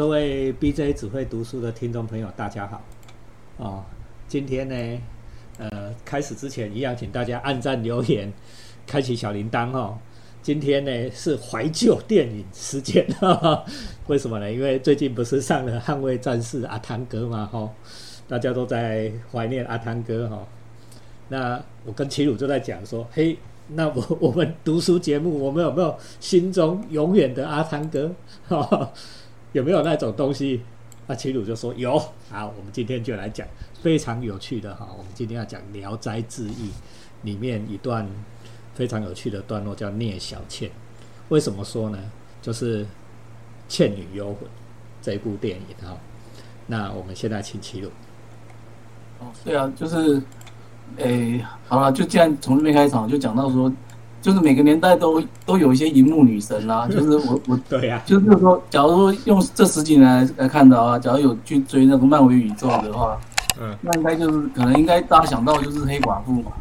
各位 BJ 只会读书的听众朋友，大家好。哦，今天呢，呃，开始之前一样，请大家按赞、留言、开启小铃铛哦。今天呢是怀旧电影时间，为什么呢？因为最近不是上了《捍卫战士》阿汤哥嘛，哈，大家都在怀念阿汤哥哈。那我跟齐鲁就在讲说，嘿，那我 我们读书节目，我们有没有心中永远的阿汤哥？哈有没有那种东西？那齐鲁就说有。好，我们今天就来讲非常有趣的哈。我们今天要讲《聊斋志异》里面一段非常有趣的段落，叫《聂小倩》。为什么说呢？就是《倩女幽魂》这部电影哈。那我们现在请齐鲁。哦，对啊，就是，诶，好了，就既然从这边开场，就讲到说。就是每个年代都都有一些荧幕女神啦，就是我我对呀，就是说，假如说用这十几年来来看的啊，假如有去追那个漫威宇宙的话，嗯，那应该就是可能应该大家想到就是黑寡妇嘛，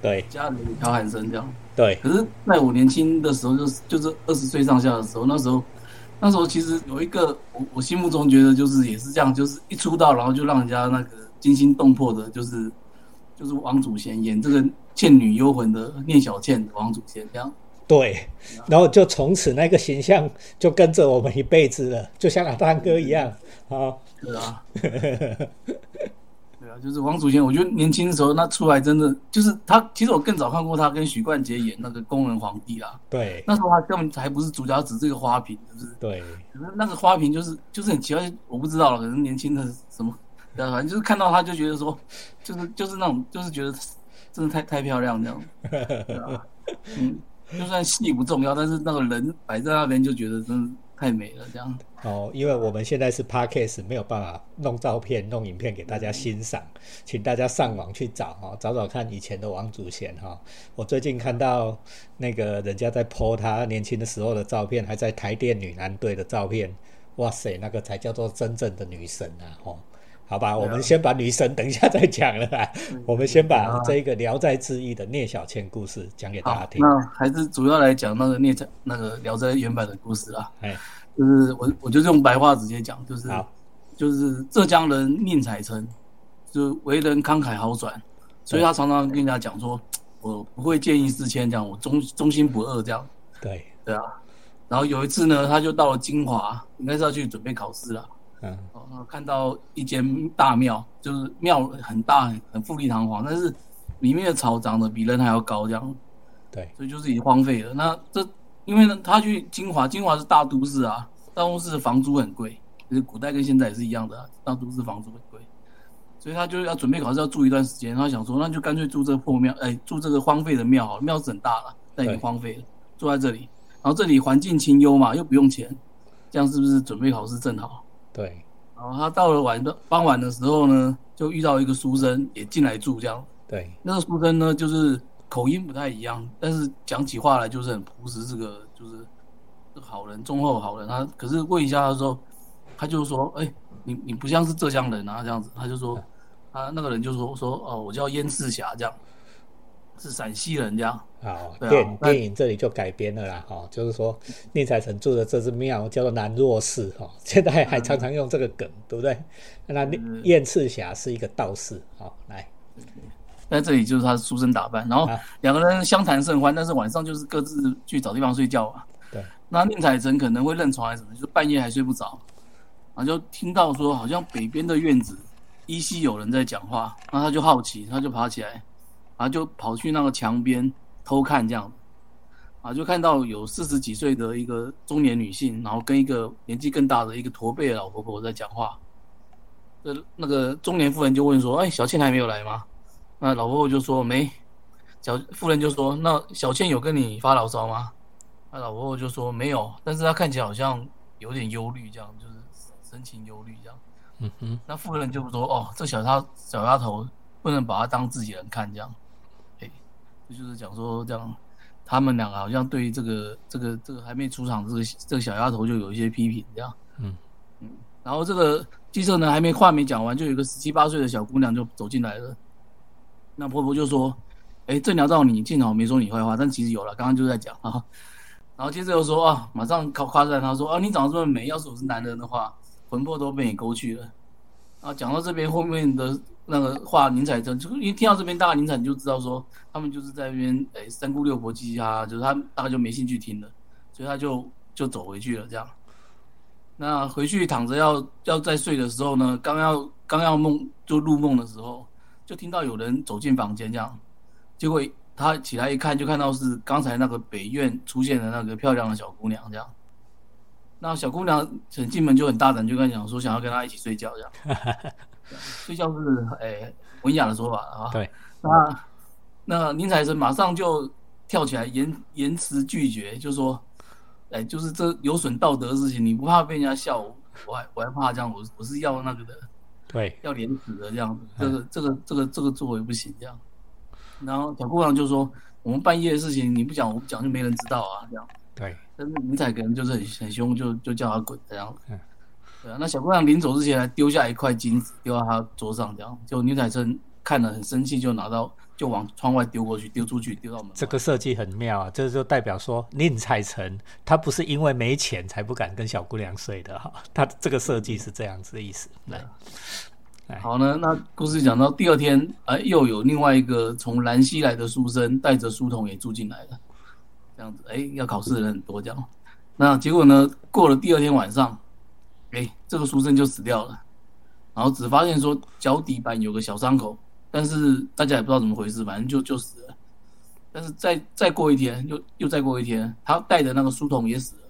对，加里乔汉森这样，对。可是在我年轻的时候，就是就是二十岁上下的时候，那时候那时候其实有一个我我心目中觉得就是也是这样，就是一出道然后就让人家那个惊心动魄的，就是就是王祖贤演这个。《倩女幽魂》的聂小倩，王祖贤这样，对，然后就从此那个形象就跟着我们一辈子了，就像阿丹哥一样啊，对啊，对啊，就是王祖贤，我觉得年轻的时候那出来真的就是他，其实我更早看过他跟许冠杰演那个《工人皇帝》啦，对，那时候他根本还不是主角，只是个花瓶，就是对，可是那个花瓶就是就是很奇怪，我不知道了，可能年轻的什么，反正就是看到她就觉得说，就是就是那种就是觉得。真的太太漂亮这样，嗯，就算戏不重要，但是那个人摆在那边就觉得真的太美了这样。哦，因为我们现在是 podcast，没有办法弄照片、弄影片给大家欣赏，请大家上网去找哈，找找看以前的王祖贤哈。我最近看到那个人家在 po 他年轻的时候的照片，还在台电女篮队的照片，哇塞，那个才叫做真正的女神啊！哈。好吧，我们先把女神等一下再讲了。我们先把这个《聊斋志异》的聂小倩故事讲给大家听。那还是主要来讲那个聂那个《聊斋》原版的故事啊。哎，就是我我就用白话直接讲，就是就是浙江人宁采臣，就为人慷慨豪爽，所以他常常跟人家讲说，我不会见异思迁，这样我忠忠心不二，这样。对对啊。然后有一次呢，他就到了金华，应该是要去准备考试了。嗯，哦，看到一间大庙，就是庙很大，很富丽堂皇，但是里面的草长得比人还要高，这样，对，所以就是已经荒废了。那这因为呢，他去金华，金华是大都市啊，大都市房租很贵，其实古代跟现在也是一样的，大都市房租很贵，所以他就要准备考试，要住一段时间。他想说，那就干脆住这破庙，哎，住这个荒废的庙好了，庙是很大了，但已经荒废了，住在这里，然后这里环境清幽嘛，又不用钱，这样是不是准备考试正好？对，然后他到了晚的傍晚的时候呢，就遇到一个书生也进来住，这样。对，那个书生呢，就是口音不太一样，但是讲起话来就是很朴实，这个就是好人，忠厚好人。他可是问一下他说，他就说，哎，你你不像是浙江人啊，这样子。他就说，他那个人就说说，哦，我叫燕赤霞，这样。是陕西人这样，好电电影这里就改编了啦，哈，就是说宁采臣住的这只庙叫做南若寺，哈，现在还常常用这个梗，对不对？那燕赤霞是一个道士，好来，在这里就是他的出身打扮，然后两个人相谈甚欢，但是晚上就是各自去找地方睡觉啊。对，那宁采臣可能会认床还是什么，就是半夜还睡不着，然后就听到说好像北边的院子依稀有人在讲话，然后他就好奇，他就爬起来。然后就跑去那个墙边偷看，这样，啊，就看到有四十几岁的一个中年女性，然后跟一个年纪更大的一个驼背的老婆婆在讲话。呃，那个中年妇人就问说：“哎，小倩还没有来吗？”那老婆婆就说：“没。”小妇人就说：“那小倩有跟你发牢骚吗？”那老婆婆就说：“没有，但是她看起来好像有点忧虑，这样就是神情忧虑这样。”嗯哼。那妇人就说：“哦，这小她小丫头不能把她当自己人看，这样。”就是讲说这样，他们两个好像对这个这个这个还没出场这个这个小丫头就有一些批评这样，嗯嗯，然后这个记者呢还没话没讲完，就有一个十七八岁的小姑娘就走进来了，那婆婆就说：“哎，正聊到你，幸好没说你坏话，但其实有了，刚刚就在讲啊。”然后接着又说：“啊，马上夸夸赞她说：‘啊，你长得这么美，要是我是男人的话，魂魄都被你勾去了。啊，讲到这边后面的那个话，宁采臣就一听到这边，大概宁采臣就知道说，他们就是在那边诶三姑六婆叽叽哈哈，就是他大概就没兴趣听了，所以他就就走回去了。这样，那回去躺着要要再睡的时候呢，刚要刚要梦就入梦的时候，就听到有人走进房间，这样，结果他起来一看，就看到是刚才那个北院出现的那个漂亮的小姑娘，这样。那小姑娘很进门就很大胆，就跟他讲说想要跟他一起睡觉，这样。睡觉是诶文雅的说法啊。对。那那宁采臣马上就跳起来言言辞拒绝，就说：“哎，就是这有损道德的事情，你不怕被人家笑？我还我还怕这样，我我是要那个的，对，要廉耻的这样子。这个这个这个这个作为不行这样。然后小姑娘就说：我们半夜的事情你不讲，我不讲就没人知道啊，这样。对。但是宁采臣就是很很凶，就就叫他滚这样。嗯，对啊。那小姑娘临走之前还丢下一块金子，丢到他桌上，这样。就宁采臣看了很生气，就拿到就往窗外丢过去，丢出去，丢到门。这个设计很妙啊！这就代表说宁采臣他不是因为没钱才不敢跟小姑娘睡的哈。他这个设计是这样子的意思。来，好呢。那故事讲到第二天，哎，又有另外一个从兰溪来的书生带着书童也住进来了。这样子，哎，要考试的人很多，这样，那结果呢？过了第二天晚上，哎，这个书生就死掉了，然后只发现说脚底板有个小伤口，但是大家也不知道怎么回事，反正就就死了。但是再再过一天，又又再过一天，他带的那个书童也死了。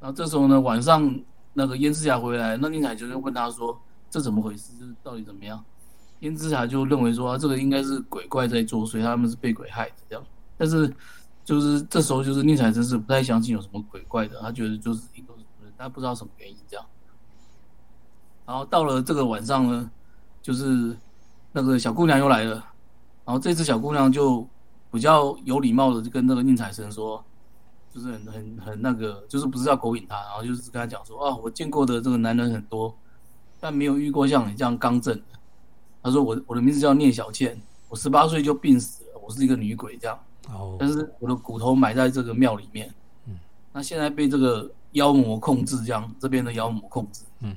然后这时候呢，晚上那个燕赤霞回来，那宁采臣就问他说：“这怎么回事？这到底怎么样？”燕赤霞就认为说：“这个应该是鬼怪在作祟，他们是被鬼害的这样。”但是。就是这时候，就是宁采臣是不太相信有什么鬼怪的，他觉得就是一个，他不知道什么原因这样。然后到了这个晚上呢，就是那个小姑娘又来了，然后这次小姑娘就比较有礼貌的就跟那个宁采臣说，就是很很很那个，就是不是要勾引他，然后就是跟他讲说啊，我见过的这个男人很多，但没有遇过像你这样刚正的。他说我我的名字叫聂小倩，我十八岁就病死了，我是一个女鬼这样。哦，但是我的骨头埋在这个庙里面，嗯，那现在被这个妖魔控制，这样这边的妖魔控制，嗯，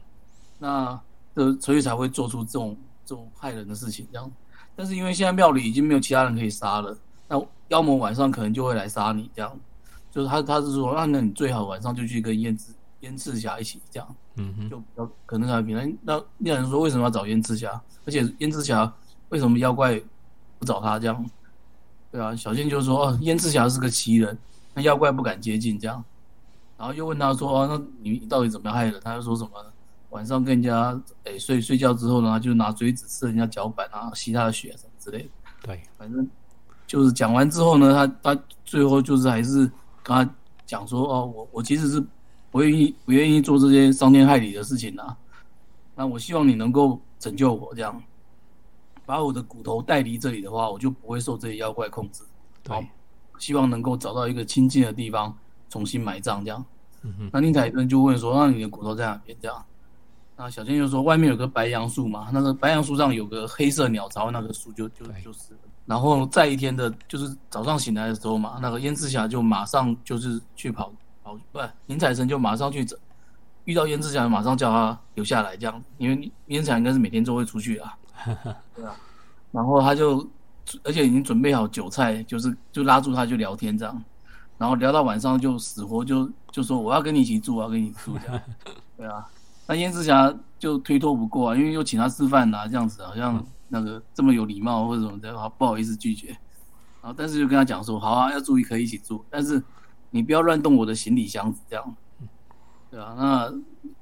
那这，所以才会做出这种这种害人的事情，这样。但是因为现在庙里已经没有其他人可以杀了，那妖魔晚上可能就会来杀你，这样。就是他他是说，那那你最好晚上就去跟燕子燕赤霞一起，这样，嗯哼，就比较可能还比那那那人说为什么要找燕赤霞？而且燕赤霞为什么妖怪不找他这样？对啊，小倩就说：“哦，燕赤霞是个奇人，那妖怪不敢接近。”这样，然后又问他说：“哦，那你到底怎么害的？”他就说什么：“晚上跟人家诶睡睡觉之后呢，就拿锥子刺人家脚板啊，吸他的血什么之类的。”对，反正就是讲完之后呢，他他最后就是还是跟他讲说：“哦，我我其实是不愿意不愿意做这些伤天害理的事情啊，那我希望你能够拯救我这样。”把我的骨头带离这里的话，我就不会受这些妖怪控制。好，希望能够找到一个清净的地方重新埋葬。这样，那宁采臣就问说：“那你的骨头在哪边？”这样，那小倩就说：“外面有个白杨树嘛，那个白杨树上有个黑色鸟巢，那个树就就就是。然后再一天的，就是早上醒来的时候嘛，那个燕赤霞就马上就是去跑跑，不，宁采臣就马上去找，遇到燕赤霞马上叫他留下来，这样，因为燕赤霞应该是每天都会出去啊。对啊，然后他就，而且已经准备好酒菜，就是就拉住他就聊天这样，然后聊到晚上就死活就就说我要跟你一起住，我要跟你住这样。对啊，那燕赤霞就推脱不过啊，因为又请他吃饭呐，这样子好像那个这么有礼貌或者什么的，不好意思拒绝。然后但是就跟他讲说，好啊，要注意可以一起住，但是你不要乱动我的行李箱子这样。对啊，那。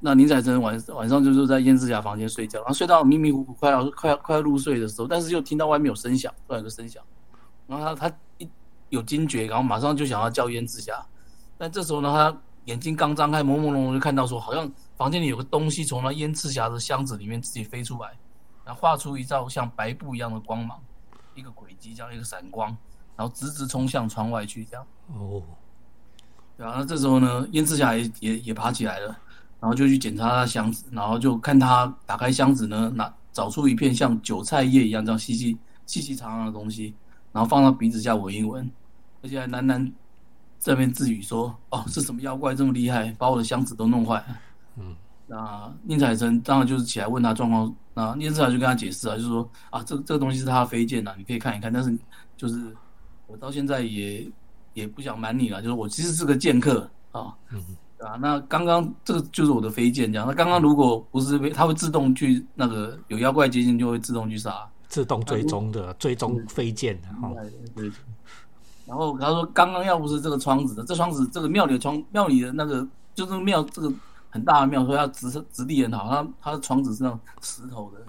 那宁采臣晚晚上就是在燕赤霞房间睡觉，然后睡到迷迷糊糊，快要快要快要入睡的时候，但是又听到外面有声响，突然有声响，然后他他一有惊觉，然后马上就想要叫燕赤霞，但这时候呢，他眼睛刚张开，朦朦胧胧就看到说，好像房间里有个东西从那燕赤霞的箱子里面自己飞出来，然后画出一道像白布一样的光芒，一个轨迹，这样一个闪光，然后直直冲向窗外去，这样。哦，对啊，那这时候呢，燕赤霞也也也爬起来了。然后就去检查他箱子，然后就看他打开箱子呢，拿找出一片像韭菜叶一样这样细细细细长长的东西，然后放到鼻子下闻一闻，而且还喃喃这边自语说：“哦，是什么妖怪这么厉害，把我的箱子都弄坏了。”嗯，那宁采臣当然就是起来问他状况，那宁采霞就跟他解释啊，就是说啊，这这个东西是他的飞剑呐，你可以看一看，但是就是我到现在也也不想瞒你了，就是我其实是个剑客啊，嗯。对啊，那刚刚这个就是我的飞剑，这样，那刚刚如果不是被，它会自动去那个有妖怪接近就会自动去杀，自动追踪的追踪飞剑的哈。然后他说，刚刚要不是这个窗子的，这窗子这个庙里的窗，庙里的那个就是庙这个很大的庙，说要直直立很好，它它的窗子是那种石头的，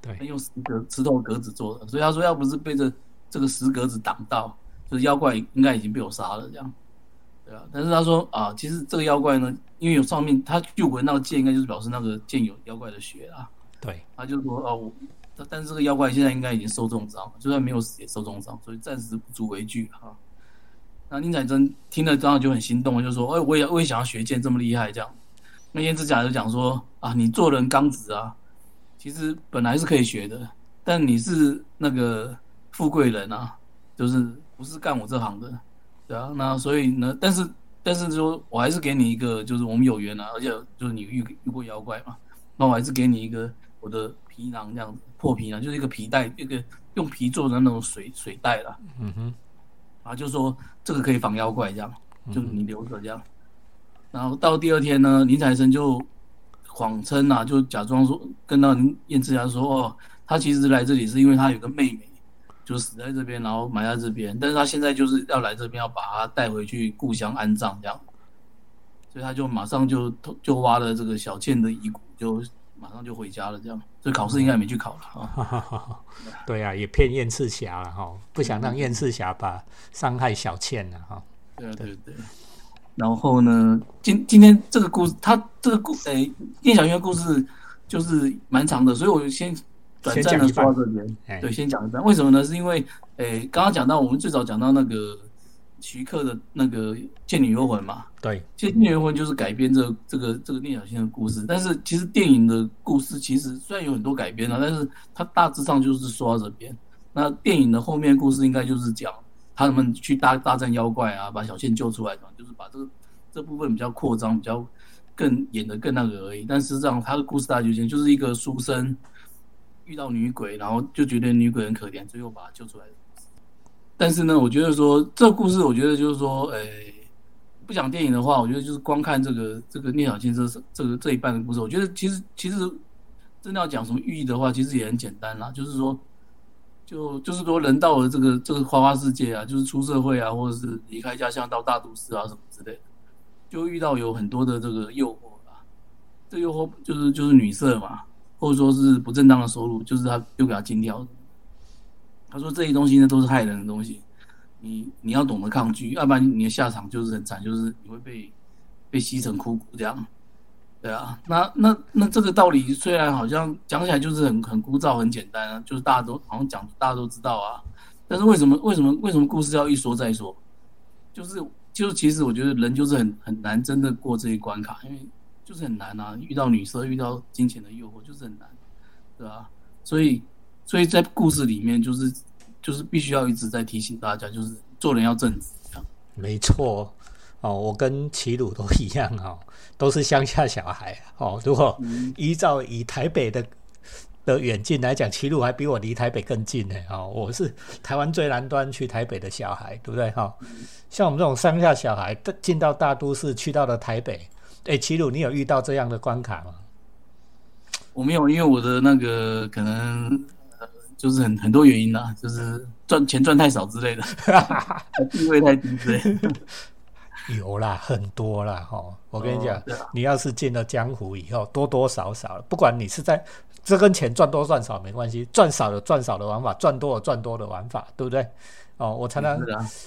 对，用石格石头格子做的，所以他说要不是被这这个石格子挡到，就是妖怪应该已经被我杀了这样，对啊。但是他说啊，其实这个妖怪呢，因为有上面他就闻那个剑，应该就是表示那个剑有妖怪的血啊，对，他就说哦。但是这个妖怪现在应该已经受重伤，就算没有死也受重伤，所以暂时不足为惧哈。那宁采臣听了当然就很心动，就说：“哎，我也我也想要学剑这么厉害这样。”那燕之甲就讲说：“啊，你做人刚直啊，其实本来是可以学的，但你是那个富贵人啊，就是不是干我这行的，对啊。那所以呢，但是但是说我还是给你一个，就是我们有缘啊，而且就是你遇遇过妖怪嘛，那我还是给你一个我的。”皮囊这样子，破皮囊就是一个皮带，一个用皮做的那种水水袋了。嗯哼，啊，就说这个可以防妖怪，这样就你留着这样。然后到第二天呢，林采臣就谎称啊，就假装说跟那燕赤霞说，哦，他其实来这里是因为他有个妹妹，就死在这边，然后埋在这边，但是他现在就是要来这边，要把他带回去故乡安葬这样。所以他就马上就就挖了这个小倩的遗骨，就。马上就回家了，这样，所以考试应该没去考了啊。对呀，也骗燕赤霞了哈，不想让燕赤霞把伤害小倩了哈。对对对。然后呢，今今天这个故事，他这个故，诶，燕小轩的故事就是蛮长的，所以我就先短暂的说到这边。对，先讲一半。为什么呢？是因为，诶，刚刚讲到我们最早讲到那个。徐克的那个《倩女幽魂》嘛，对，其实《倩女幽魂》就是改编这这个这个聂小倩的故事。但是其实电影的故事其实虽然有很多改编啊，但是它大致上就是说到这边。那电影的后面故事应该就是讲他们去大大战妖怪啊，把小倩救出来嘛，就是把这个这部分比较扩张，比较更演的更那个而已。但实际上他的故事大局线就是一个书生遇到女鬼，然后就觉得女鬼很可怜，最后把她救出来。但是呢，我觉得说这故事，我觉得就是说，诶，不讲电影的话，我觉得就是光看这个这个聂小倩这这个这一半的故事，我觉得其实其实真的要讲什么寓意的话，其实也很简单啦，就是说，就就是说人到了这个这个花花世界啊，就是出社会啊，或者是离开家乡到大都市啊什么之类的，就遇到有很多的这个诱惑啊，这诱惑就是就是女色嘛，或者说是不正当的收入，就是他又给他金条。他说：“这些东西呢，都是害人的东西，你你要懂得抗拒，要不然你的下场就是很惨，就是你会被被吸成枯骨这样。对啊，那那那这个道理虽然好像讲起来就是很很枯燥、很简单啊，就是大家都好像讲大家都知道啊，但是为什么为什么为什么故事要一说再说？就是就是其实我觉得人就是很很难真的过这一关卡，因为就是很难啊，遇到女色、遇到金钱的诱惑就是很难，对吧？所以。”所以在故事里面，就是就是必须要一直在提醒大家，就是做人要正直。没错，哦，我跟齐鲁都一样哦，都是乡下小孩哦。如果依照以台北的的远近来讲，齐鲁还比我离台北更近呢。哦，我是台湾最南端去台北的小孩，对不对？哈，像我们这种乡下小孩，进到大都市，去到了台北，哎，齐鲁，你有遇到这样的关卡吗？我没有，因为我的那个可能。就是很很多原因啦，就是赚钱赚太少之类的，地位太低之类。有啦，很多啦，哈！我跟你讲，你要是进了江湖以后，多多少少，不管你是在这跟钱赚多赚少没关系，赚少有赚少的玩法，赚多有赚多的玩法，对不对？哦，我常常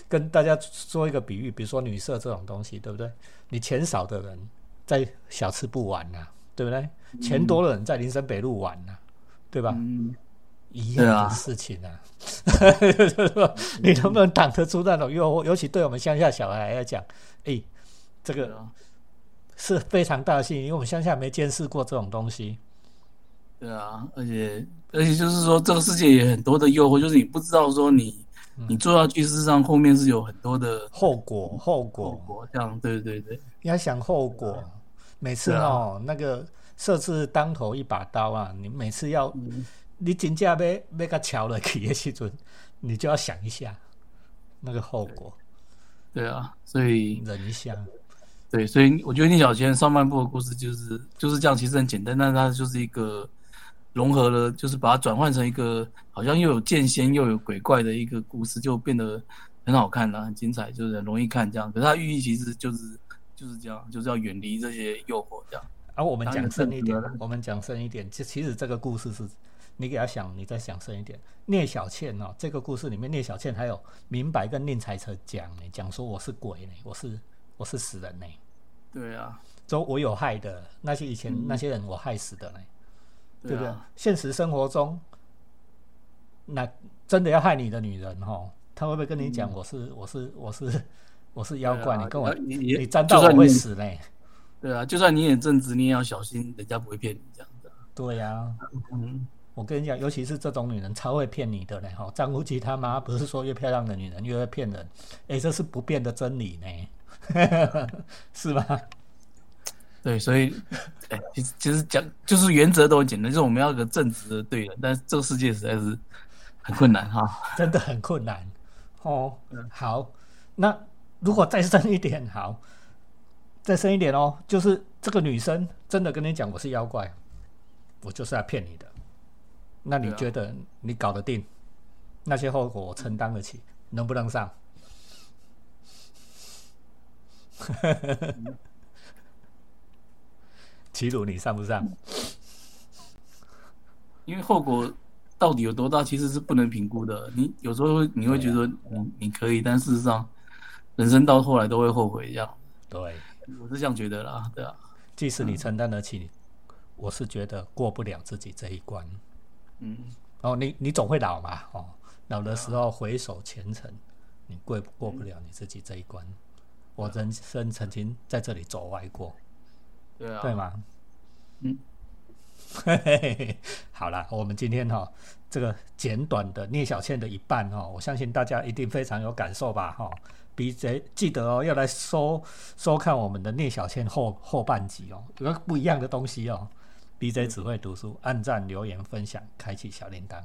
跟大家说一个比喻，比如说女色这种东西，对不对？你钱少的人在小吃部玩呐，对不对？钱多的人在林森北路玩呐，对吧？一样的事情啊，你能不能挡得住那种诱惑？尤其对我们乡下小孩来讲，哎，这个是非常大的幸运，因为我们乡下没见识过这种东西。对啊，而且而且就是说，这个世界也很多的诱惑，就是你不知道说你你做下去，事实上后面是有很多的后果，后果，后果这样，对对对，你要想后果，每次哦那个。设置当头一把刀啊！你每次要、你真正要要个桥了去的时阵，你就要想一下那个后果，对啊，所以忍一下。对，所以我觉得聂小倩上半部的故事就是就是这样，其实很简单，但是它就是一个融合了，就是把它转换成一个好像又有剑仙又有鬼怪的一个故事，就变得很好看了，很精彩，就是很容易看这样。可是它寓意其实就是就是这样，就是要远离这些诱惑这样。而、我们讲深一点我们讲深一点，其其实这个故事是，你给他想，你再想深一点。聂小倩哦，这个故事里面，聂小倩还有明白跟宁采臣讲呢，讲说我是鬼呢，我是我是死人呢，对啊，说我有害的那些以前那些人我害死的呢，对不对啊，？现实生活中，那真的要害你的女人哦，她会不会跟你讲我是、我是我是我是妖怪？啊你跟我你你你沾到我会死嘞？对啊，就算你也正直，你也要小心，人家不会骗你这样子。对呀、嗯，我跟你讲，尤其是这种女人超会骗你的嘞！哈，张无忌他妈不是说越漂亮的女人越会骗人，诶，这是不变的真理呢，是吧？对，所以，哎，其实其实讲就是原则都很简单，就是我们要个正直的对人，但是这个世界实在是很困难哈。真的很困难哦。好，那如果再深一点，好，再深一点哦，就是这个女生真的跟你讲我是妖怪，我就是来骗你的，那你觉得你搞得定？那些后果我承担得起，能不能上？齐鲁，你上不上？因为后果到底有多大，其实是不能评估的。你有时候你会觉得你你可以，但事实上，人生到后来都会后悔。这样，对，我是这样觉得啦，对啊，即使你承担得起，我是觉得过不了自己这一关。嗯，哦，你你总会老嘛，哦，老的时候回首前程，你过过不了你自己这一关。我人生曾经在这里走歪过，对啊，对吗？嗯，嘿嘿嘿，好啦，我们今天哈、这个简短的聂小倩的一半哈、我相信大家一定非常有感受吧哈、BJ 记得哦，要来收收看我们的聂小倩后后半集哦，有个不一样的东西哦。BJ 只会读书，按赞、留言、分享、开启小铃铛。